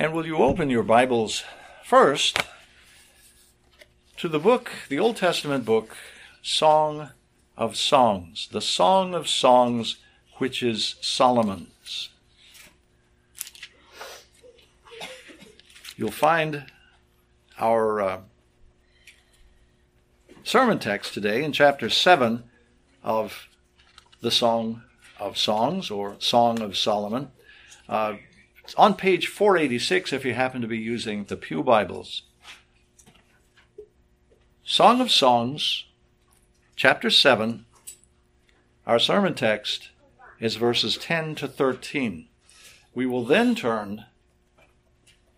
And will you open your Bibles first to the book, the Old Testament book, Song of Songs, the Song of Songs, which is Solomon's. You'll find our uh, sermon text today in chapter 7 of the Song of Songs or Song of Solomon. Uh, it's on page 486 if you happen to be using the Pew Bibles. Song of Songs, chapter 7. Our sermon text is verses 10 to 13. We will then turn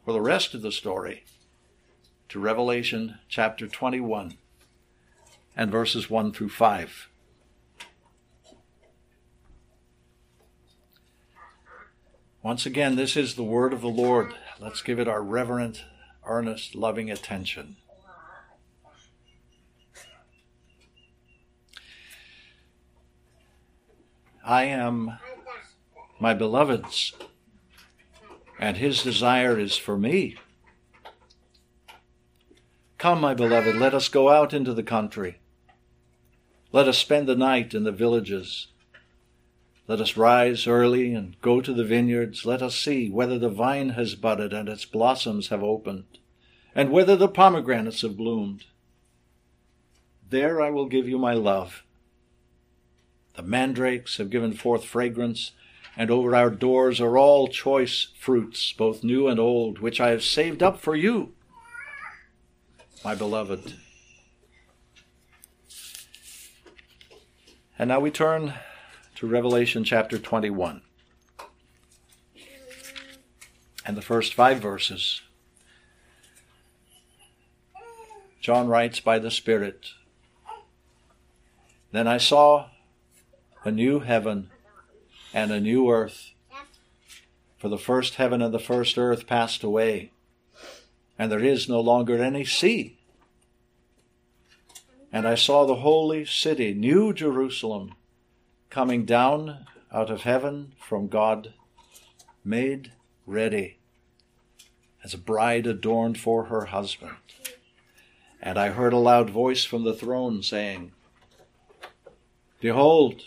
for the rest of the story to Revelation chapter 21 and verses 1 through 5. Once again, this is the word of the Lord. Let's give it our reverent, earnest, loving attention. I am my beloved's, and his desire is for me. Come, my beloved, let us go out into the country. Let us spend the night in the villages. Let us rise early and go to the vineyards. Let us see whether the vine has budded and its blossoms have opened, and whether the pomegranates have bloomed. There I will give you my love. The mandrakes have given forth fragrance, and over our doors are all choice fruits, both new and old, which I have saved up for you, my beloved. And now we turn to Revelation chapter 21 and the first five verses. John writes by the Spirit Then I saw a new heaven and a new earth. For the first heaven and the first earth passed away, and there is no longer any sea. And I saw the holy city, New Jerusalem, coming down out of heaven from God, made ready as a bride adorned for her husband. And I heard a loud voice from the throne saying, Behold,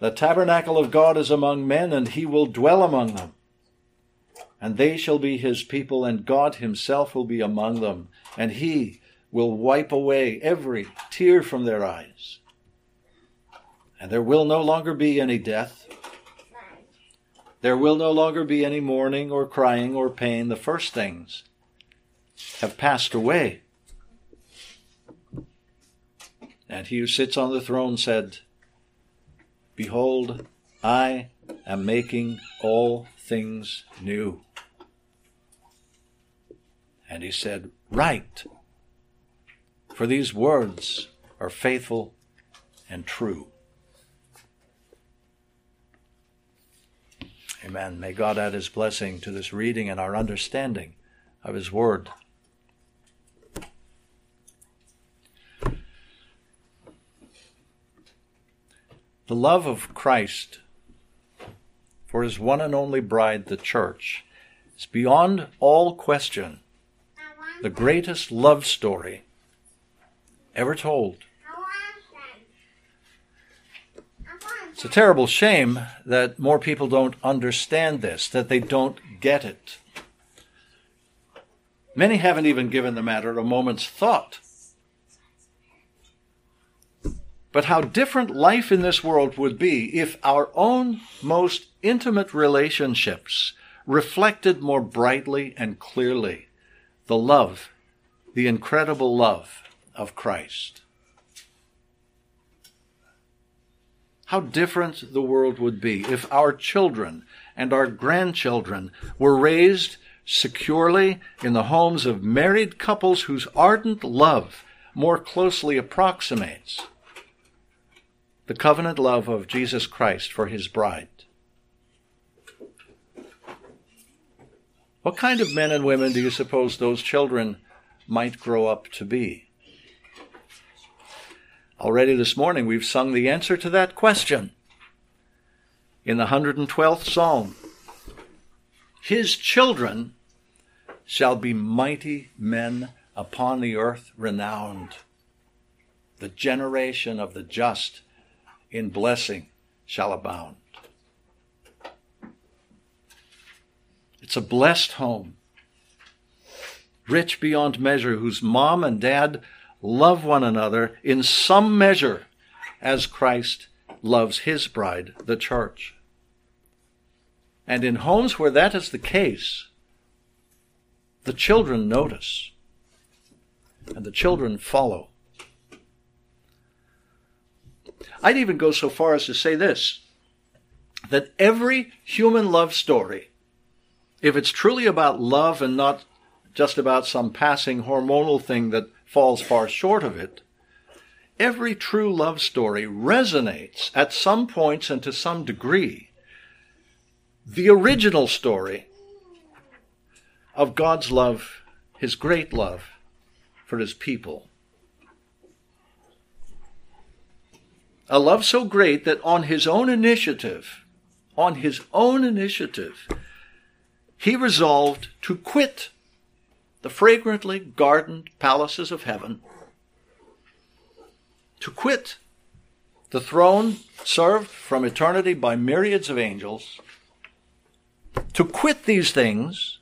the tabernacle of God is among men, and he will dwell among them. And they shall be his people, and God himself will be among them, and he will wipe away every tear from their eyes and there will no longer be any death. There will no longer be any mourning or crying or pain. The first things have passed away. And he who sits on the throne said, Behold, I am making all things new. And he said, Write, for these words are faithful and true. Amen. May God add his blessing to this reading and our understanding of his word. The love of Christ for his one and only bride, the church, is beyond all question the greatest love story ever told. It's a terrible shame that more people don't understand this, that they don't get it. Many haven't even given the matter a moment's thought. But how different life in this world would be if our own most intimate relationships reflected more brightly and clearly the love, the incredible love of Christ. How different the world would be if our children and our grandchildren were raised securely in the homes of married couples whose ardent love more closely approximates the covenant love of Jesus Christ for his bride. What kind of men and women do you suppose those children might grow up to be? Already this morning we've sung the answer to that question in the 112th Psalm. his children shall be mighty men upon the earth renowned. The generation of the just in blessing shall abound. It's a blessed home, rich beyond measure, whose mom and dad love one another in some measure as Christ loves his bride, the church. And in homes where that is the case, the children notice and the children follow. I'd even go so far as to say this that every human love story, if it's truly about love and not just about some passing hormonal thing that falls far short of it, every true love story resonates at some points and to some degree the original story of God's love, his great love for his people. A love so great that on his own initiative, on his own initiative, he resolved to quit the fragrantly gardened palaces of heaven, to quit the throne served from eternity by myriads of angels, to quit these things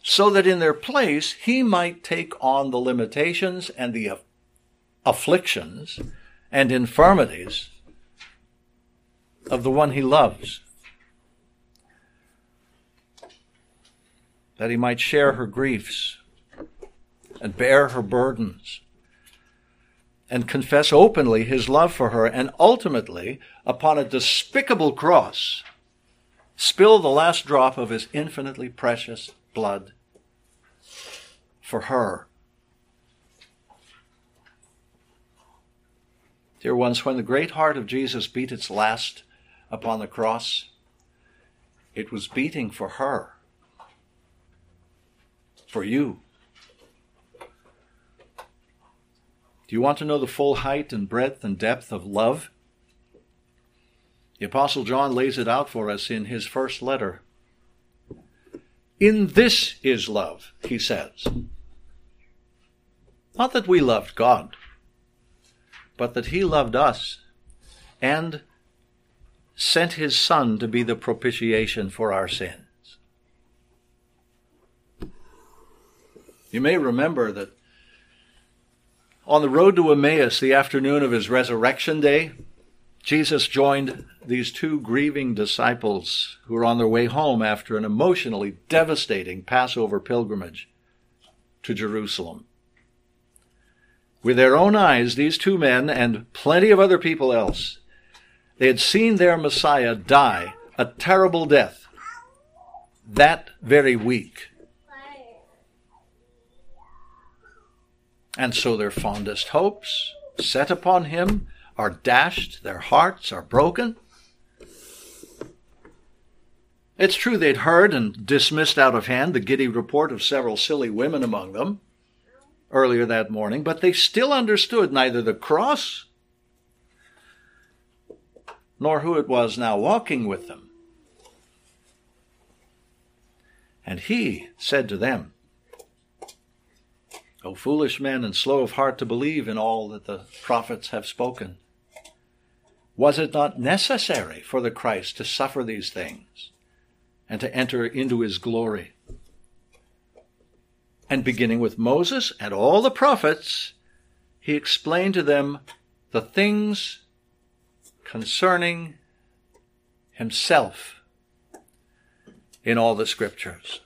so that in their place he might take on the limitations and the afflictions and infirmities of the one he loves. That he might share her griefs and bear her burdens and confess openly his love for her and ultimately, upon a despicable cross, spill the last drop of his infinitely precious blood for her. Dear ones, when the great heart of Jesus beat its last upon the cross, it was beating for her, for you. Do you want to know the full height and breadth and depth of love? The Apostle John lays it out for us in his first letter. In this is love, he says. Not that we loved God, but that he loved us and sent his Son to be the propitiation for our sins. You may remember that on the road to Emmaus, the afternoon of his resurrection day, Jesus joined these two grieving disciples who were on their way home after an emotionally devastating Passover pilgrimage to Jerusalem. With their own eyes, these two men and plenty of other people else, they had seen their Messiah die a terrible death that very week. And so their fondest hopes set upon him are dashed, their hearts are broken. It's true they'd heard and dismissed out of hand the giddy report of several silly women among them earlier that morning, but they still understood neither the cross nor who it was now walking with them. And he said to them, O foolish men and slow of heart to believe in all that the prophets have spoken. Was it not necessary for the Christ to suffer these things and to enter into his glory? And beginning with Moses and all the prophets, he explained to them the things concerning himself in all the scriptures.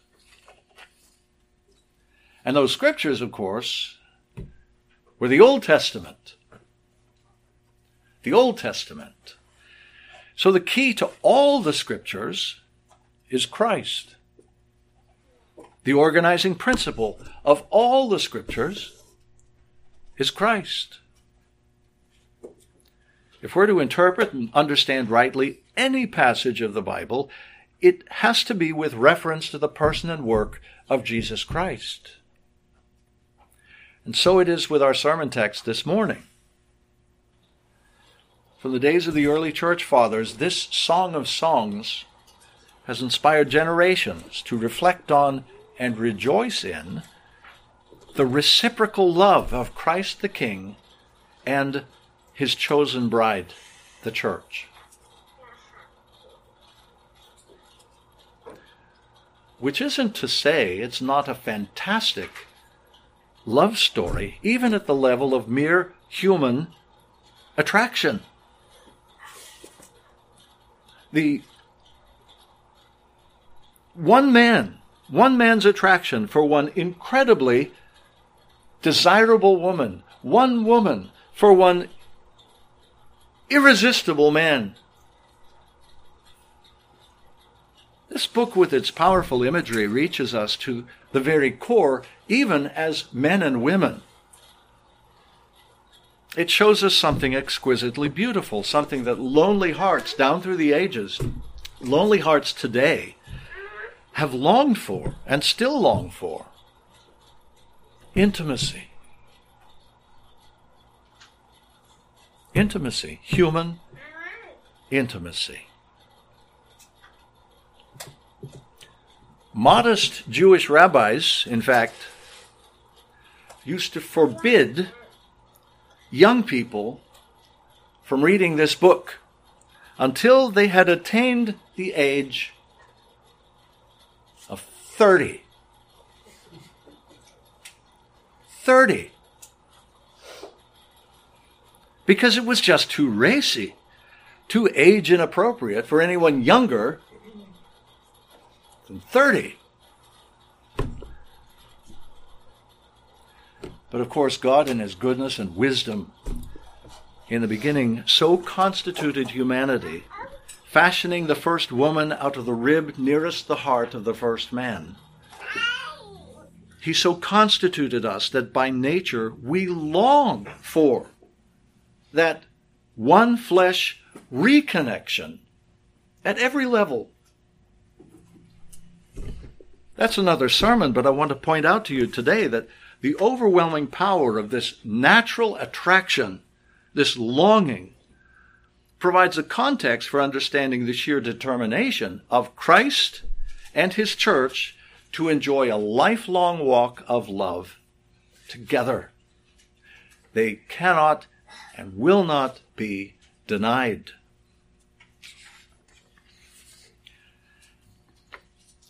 And those scriptures, of course, were the Old Testament the Old Testament. So the key to all the scriptures is Christ. The organizing principle of all the scriptures is Christ. If we're to interpret and understand rightly any passage of the Bible, it has to be with reference to the person and work of Jesus Christ. And so it is with our sermon text this morning. From the days of the early church fathers, this Song of Songs has inspired generations to reflect on and rejoice in the reciprocal love of Christ the King and his chosen bride, the church. Which isn't to say it's not a fantastic love story, even at the level of mere human attraction. The one man, one man's attraction for one incredibly desirable woman, one woman for one irresistible man. This book, with its powerful imagery, reaches us to the very core, even as men and women. It shows us something exquisitely beautiful, something that lonely hearts down through the ages, lonely hearts today, have longed for and still long for intimacy. Intimacy, human intimacy. Modest Jewish rabbis, in fact, used to forbid young people from reading this book until they had attained the age of 30. 30. Because it was just too racy, too age inappropriate for anyone younger than 30. But of course, God, in His goodness and wisdom, in the beginning, so constituted humanity, fashioning the first woman out of the rib nearest the heart of the first man. He so constituted us that by nature we long for that one flesh reconnection at every level. That's another sermon, but I want to point out to you today that the overwhelming power of this natural attraction, this longing, provides a context for understanding the sheer determination of Christ and his church to enjoy a lifelong walk of love together. They cannot and will not be denied.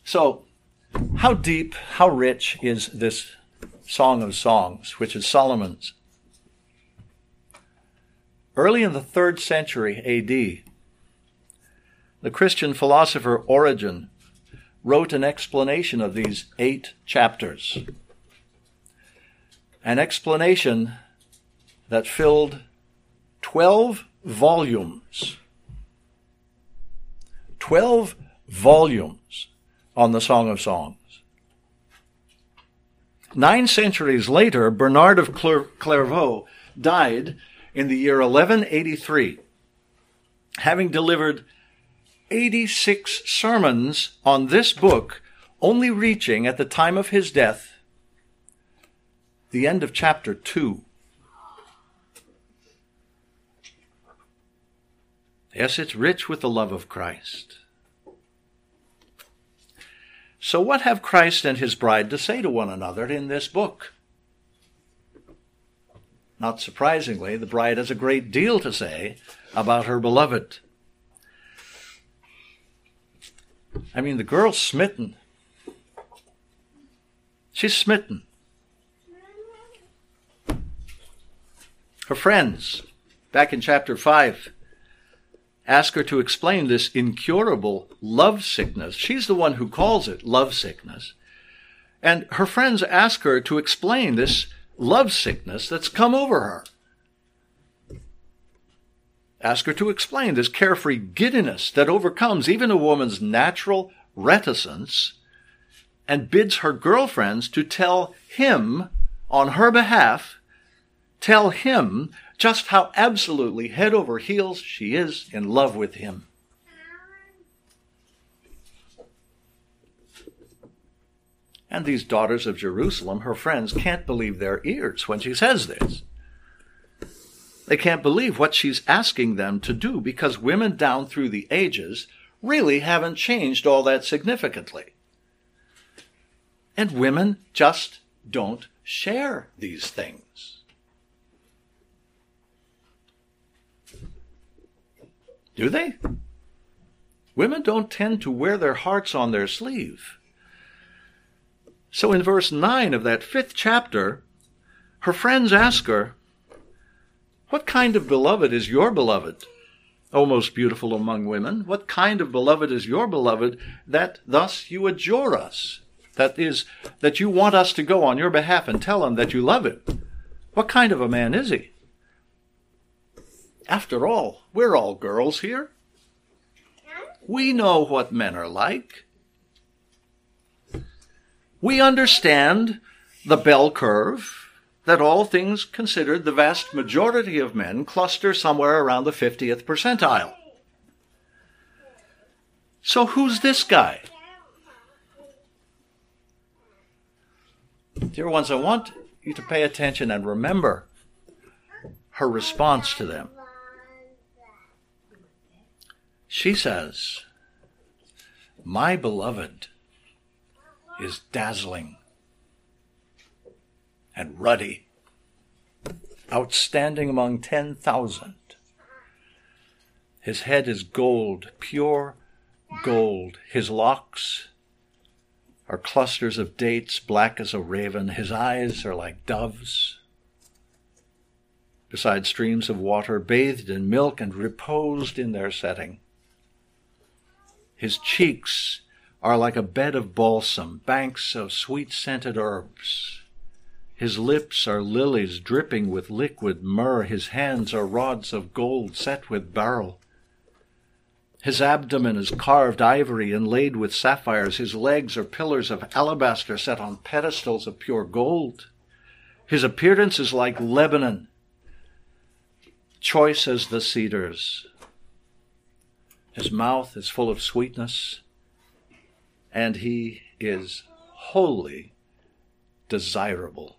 So, how deep, how rich is this Song of Songs, which is Solomon's. Early in the third century AD, the Christian philosopher Origen wrote an explanation of these eight chapters. An explanation that filled 12 volumes. 12 volumes on the Song of Songs. Nine centuries later, Bernard of Clairvaux died in the year 1183, having delivered 86 sermons on this book, only reaching at the time of his death the end of chapter 2. Yes, it's rich with the love of Christ. So, what have Christ and his bride to say to one another in this book? Not surprisingly, the bride has a great deal to say about her beloved. I mean, the girl's smitten. She's smitten. Her friends, back in chapter 5, ask her to explain this incurable love sickness. She's the one who calls it love sickness. And her friends ask her to explain this love sickness that's come over her. Ask her to explain this carefree giddiness that overcomes even a woman's natural reticence and bids her girlfriends to tell him on her behalf, tell him just how absolutely head over heels she is in love with him. And these daughters of Jerusalem, her friends, can't believe their ears when she says this. They can't believe what she's asking them to do because women down through the ages really haven't changed all that significantly. And women just don't share these things. Do they? Women don't tend to wear their hearts on their sleeve. So in verse 9 of that fifth chapter, her friends ask her, What kind of beloved is your beloved? O most beautiful among women, what kind of beloved is your beloved that thus you adjure us? That is, that you want us to go on your behalf and tell him that you love him. What kind of a man is he? After all, we're all girls here. We know what men are like. We understand the bell curve that all things considered, the vast majority of men cluster somewhere around the 50th percentile. So who's this guy? Dear ones, I want you to pay attention and remember her response to them. She says, My beloved is dazzling and ruddy, outstanding among 10,000. His head is gold, pure gold. His locks are clusters of dates, black as a raven. His eyes are like doves. Beside streams of water, bathed in milk and reposed in their setting. His cheeks are like a bed of balsam, banks of sweet scented herbs. His lips are lilies dripping with liquid myrrh. His hands are rods of gold set with beryl. His abdomen is carved ivory inlaid with sapphires. His legs are pillars of alabaster set on pedestals of pure gold. His appearance is like Lebanon, choice as the cedars. His mouth is full of sweetness, and he is wholly desirable.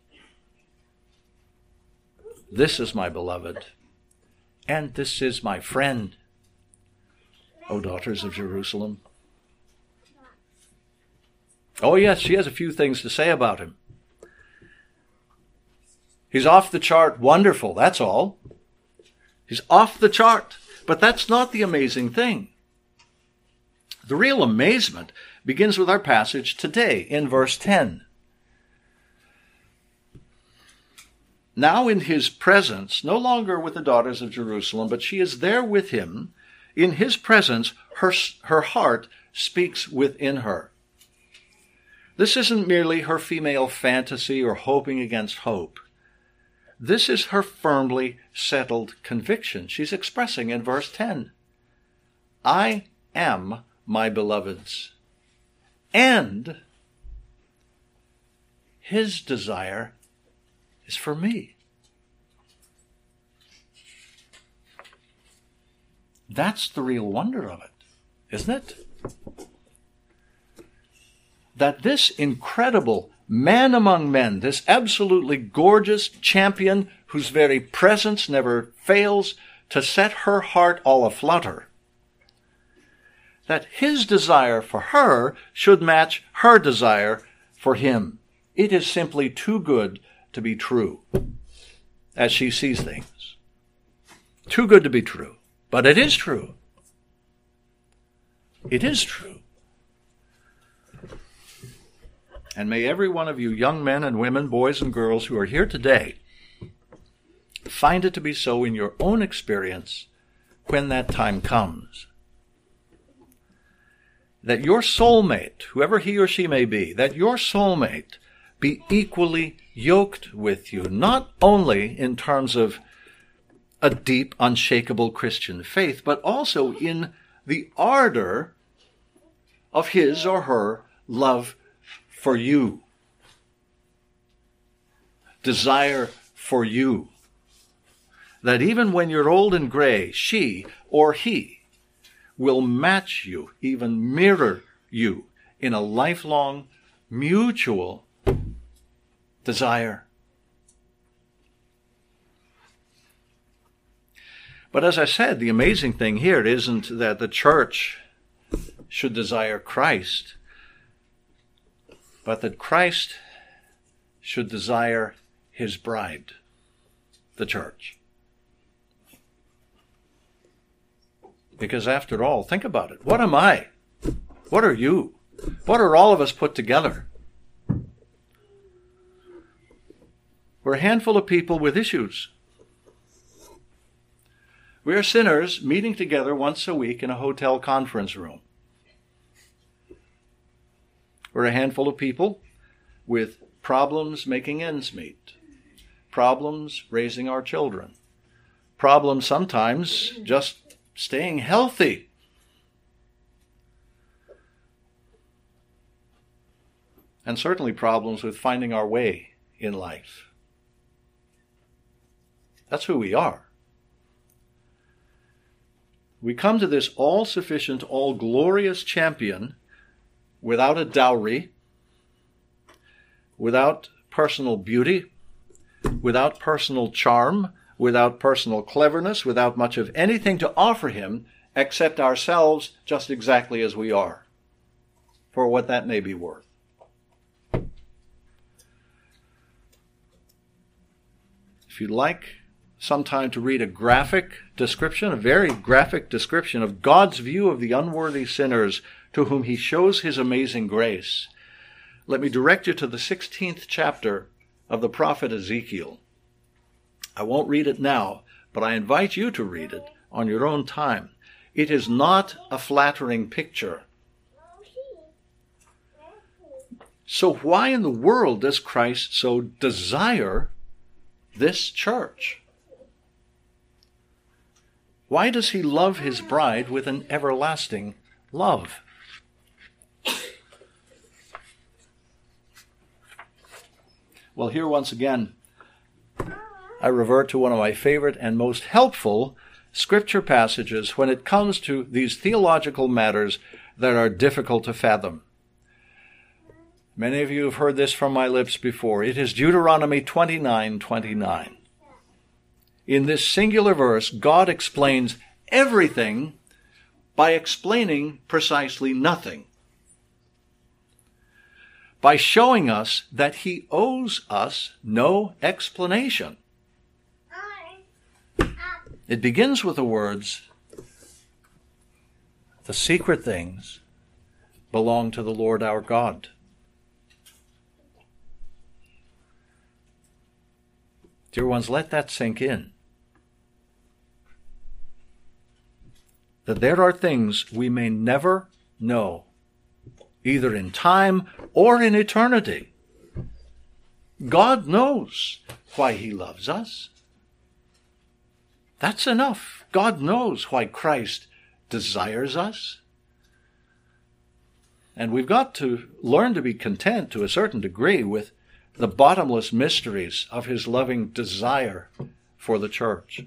This is my beloved, and this is my friend, O daughters of Jerusalem. Oh, yes, she has a few things to say about him. He's off the chart wonderful, that's all. He's off the chart. But that's not the amazing thing. The real amazement begins with our passage today in verse 10. now in his presence, no longer with the daughters of Jerusalem, but she is there with him. In his presence, her, her heart speaks within her. This isn't merely her female fantasy or hoping against hope. This is her firmly settled conviction she's expressing in verse 10. I am my beloved's, and his desire is for me. That's the real wonder of it, isn't it? That this incredible man among men, this absolutely gorgeous champion whose very presence never fails to set her heart all aflutter, that his desire for her should match her desire for him. It is simply too good to be true as she sees things. Too good to be true. But it is true. It is true. And may every one of you, young men and women, boys and girls who are here today, find it to be so in your own experience when that time comes. That your soulmate, whoever he or she may be, that your soulmate be equally yoked with you, not only in terms of a deep, unshakable Christian faith, but also in the ardor of his or her love for you, desire for you. That even when you're old and gray, she or he will match you, even mirror you in a lifelong mutual desire. But as I said, the amazing thing here isn't that the church should desire Christ, but that Christ should desire his bride, the church. Because after all, think about it. What am I? What are you? What are all of us put together? We're a handful of people with issues. We are sinners meeting together once a week in a hotel conference room. We're a handful of people with problems making ends meet, problems raising our children, problems sometimes just staying healthy. And certainly problems with finding our way in life. That's who we are. We come to this all sufficient, all glorious champion without a dowry, without personal beauty, without personal charm, without personal cleverness, without much of anything to offer him except ourselves just exactly as we are, for what that may be worth. If you'd like some time to read a graphic description, a very graphic description of God's view of the unworthy sinners to whom he shows his amazing grace, let me direct you to the 16th chapter of the prophet Ezekiel. I won't read it now, but I invite you to read it on your own time. It is not a flattering picture. So, why in the world does Christ so desire this church? Why does he love his bride with an everlasting love? Well, here once again, I revert to one of my favorite and most helpful scripture passages when it comes to these theological matters that are difficult to fathom. Many of you have heard this from my lips before. It is Deuteronomy 29 29 in this singular verse, God explains everything by explaining precisely nothing. By showing us that He owes us no explanation. It begins with the words, The secret things belong to the Lord our God. Dear ones, let that sink in. that there are things we may never know, either in time or in eternity. God knows why He loves us. That's enough. God knows why Christ desires us. And we've got to learn to be content to a certain degree with the bottomless mysteries of His loving desire for the church.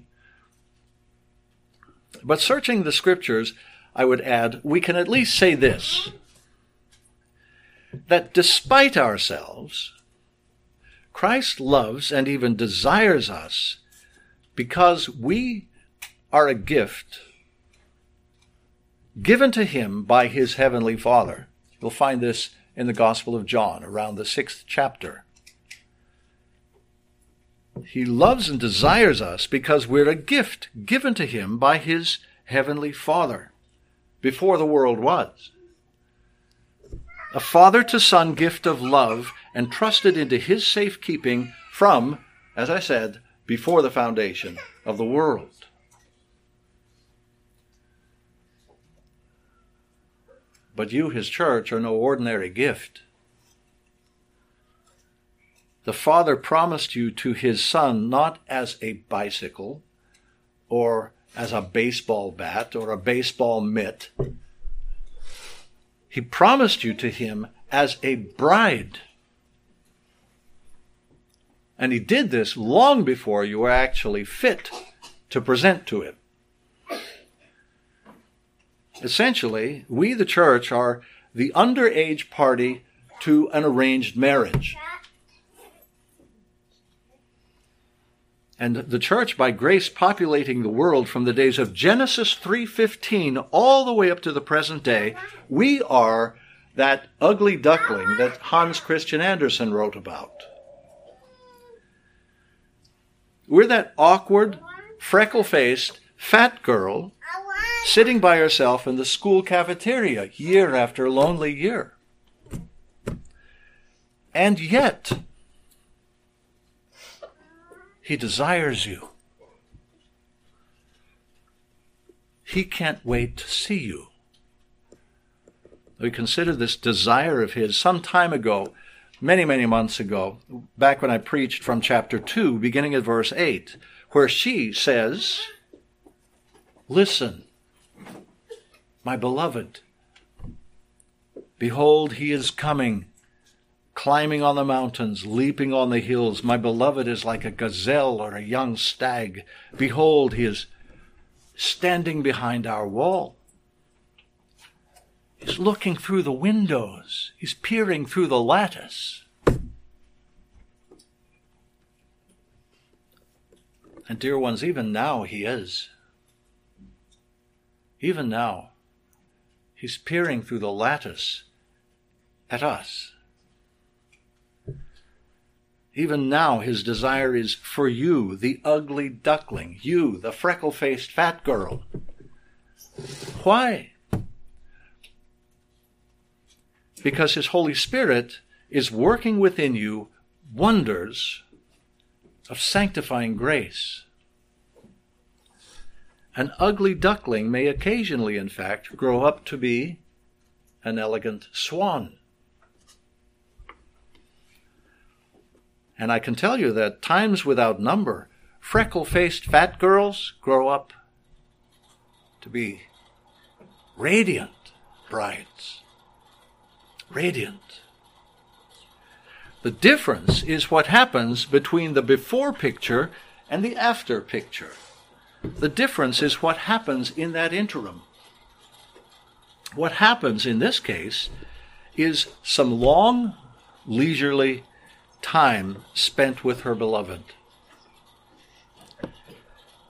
But searching the scriptures, I would add, we can at least say this that despite ourselves, Christ loves and even desires us because we are a gift given to him by his heavenly Father. You'll find this in the Gospel of John, around the sixth chapter. He loves and desires us because we're a gift given to him by his heavenly Father before the world was. A father to son gift of love entrusted into his safekeeping from, as I said, before the foundation of the world. But you, his church, are no ordinary gift. The Father promised you to his Son not as a bicycle or as a baseball bat or a baseball mitt. He promised you to him as a bride. And he did this long before you were actually fit to present to him. Essentially, we, the church, are the underage party to an arranged marriage. And the church by grace populating the world from the days of Genesis 3:15 all the way up to the present day, we are that ugly duckling that Hans Christian Andersen wrote about. We're that awkward, freckle-faced, fat girl sitting by herself in the school cafeteria year after lonely year. And yet, he desires you. He can't wait to see you. We considered this desire of his some time ago, many, many months ago, back when I preached from chapter 2, beginning at verse 8, where she says, Listen, my beloved, behold, he is coming climbing on the mountains, leaping on the hills. My beloved is like a gazelle or a young stag. Behold, he is standing behind our wall. He's looking through the windows. He's peering through the lattice. And, dear ones, even now he is. Even now, he's peering through the lattice at us. Even now, his desire is for you, the ugly duckling, you, the freckle faced fat girl. Why? Because his Holy Spirit is working within you wonders of sanctifying grace. An ugly duckling may occasionally, in fact, grow up to be an elegant swan. And I can tell you that times without number, freckle faced fat girls grow up to be radiant brides. Radiant. The difference is what happens between the before picture and the after picture. The difference is what happens in that interim. What happens in this case is some long, leisurely time spent with her beloved.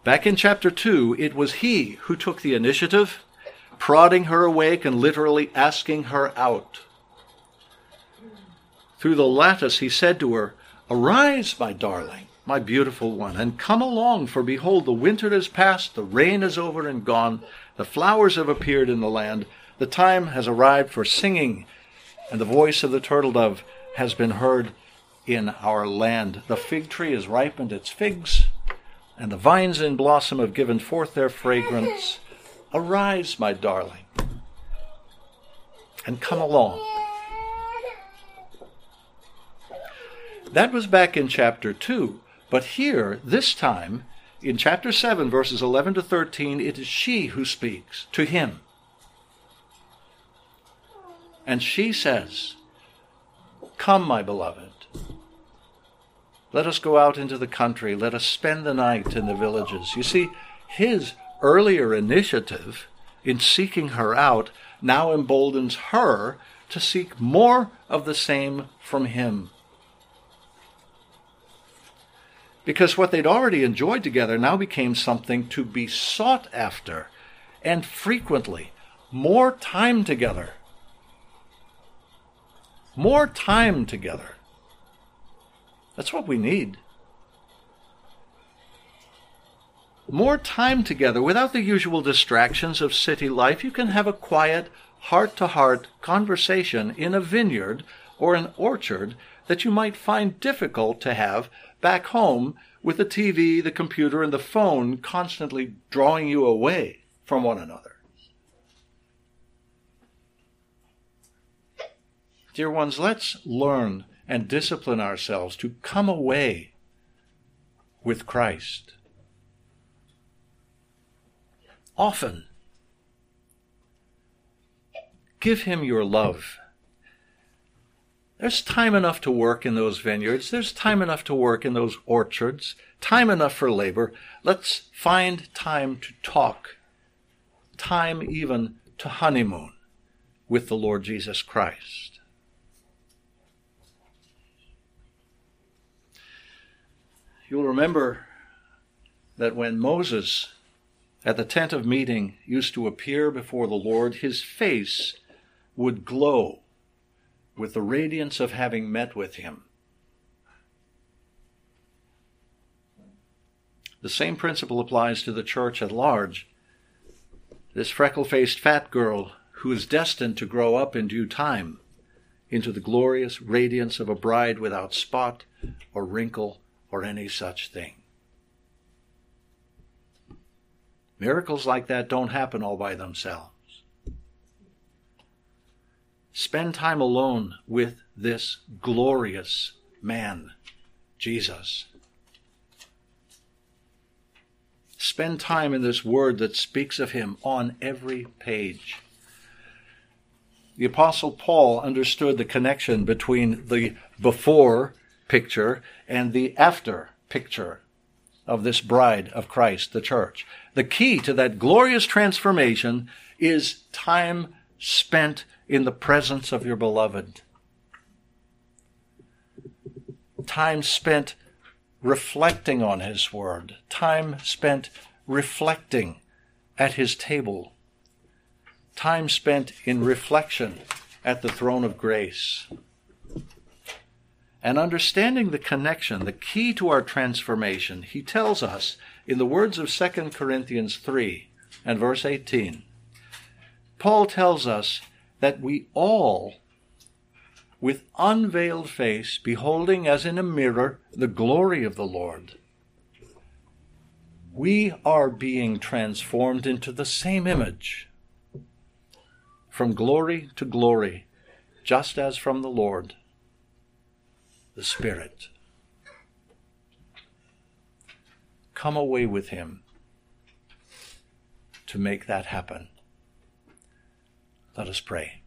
Back in chapter 2, it was he who took the initiative, prodding her awake and literally asking her out. Through the lattice, he said to her, Arise, my darling, my beautiful one, and come along, for behold, the winter is past, the rain is over and gone, the flowers have appeared in the land, the time has arrived for singing, and the voice of the turtle dove has been heard in our land. The fig tree has ripened its figs, and the vines in blossom have given forth their fragrance. Arise, my darling, and come along. That was back in chapter 2. But here, this time, in chapter 7, verses 11 to 13, it is she who speaks to him. And she says, Come, my beloved. Let us go out into the country. Let us spend the night in the villages. You see, his earlier initiative in seeking her out now emboldens her to seek more of the same from him. Because what they'd already enjoyed together now became something to be sought after, and frequently, more time together. More time together. That's what we need. More time together without the usual distractions of city life. You can have a quiet, heart to heart conversation in a vineyard or an orchard that you might find difficult to have back home with the TV, the computer, and the phone constantly drawing you away from one another. Dear ones, let's learn and discipline ourselves to come away with Christ. Often, give Him your love. There's time enough to work in those vineyards. There's time enough to work in those orchards. Time enough for labor. Let's find time to talk. Time even to honeymoon with the Lord Jesus Christ. You'll remember that when Moses at the tent of meeting used to appear before the Lord, his face would glow with the radiance of having met with him. The same principle applies to the church at large. This freckle faced fat girl who is destined to grow up in due time into the glorious radiance of a bride without spot or wrinkle or any such thing. Miracles like that don't happen all by themselves. Spend time alone with this glorious man, Jesus. Spend time in this word that speaks of him on every page. The Apostle Paul understood the connection between the before picture and the after picture of this bride of Christ, the church. The key to that glorious transformation is time spent in the presence of your beloved. Time spent reflecting on His Word, time spent reflecting at His table, time spent in reflection at the throne of grace. And understanding the connection, the key to our transformation, he tells us in the words of 2 Corinthians 3 and verse 18. Paul tells us that we all with unveiled face, beholding as in a mirror the glory of the Lord. We are being transformed into the same image, from glory to glory, just as from the Lord, the Spirit. Come away with Him to make that happen. Let us pray.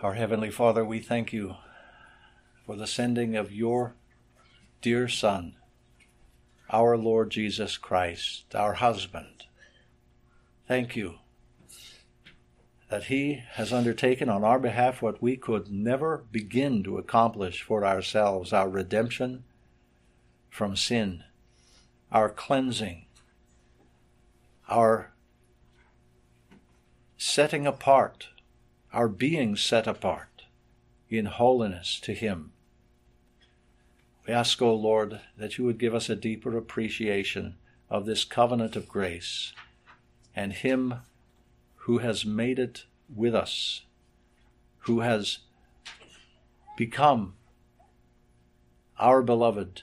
Our Heavenly Father, we thank you for the sending of your dear Son, our Lord Jesus Christ, our husband. Thank you that He has undertaken on our behalf what we could never begin to accomplish for ourselves our redemption from sin, our cleansing, our setting apart our being set apart in holiness to Him. We ask, O Lord, that you would give us a deeper appreciation of this covenant of grace and Him who has made it with us, who has become our beloved,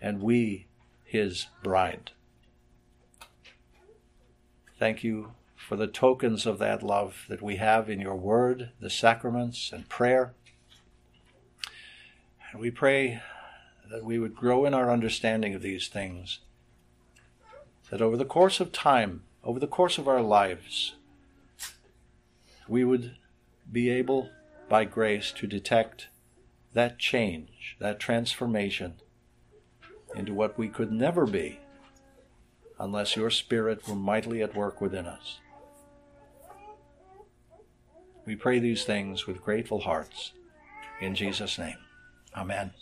and we his bride. Thank you for the tokens of that love that we have in your word, the sacraments, and prayer. And we pray that we would grow in our understanding of these things, that over the course of time, over the course of our lives, we would be able, by grace, to detect that change, that transformation into what we could never be unless your Spirit were mightily at work within us. We pray these things with grateful hearts. In Jesus' name, amen.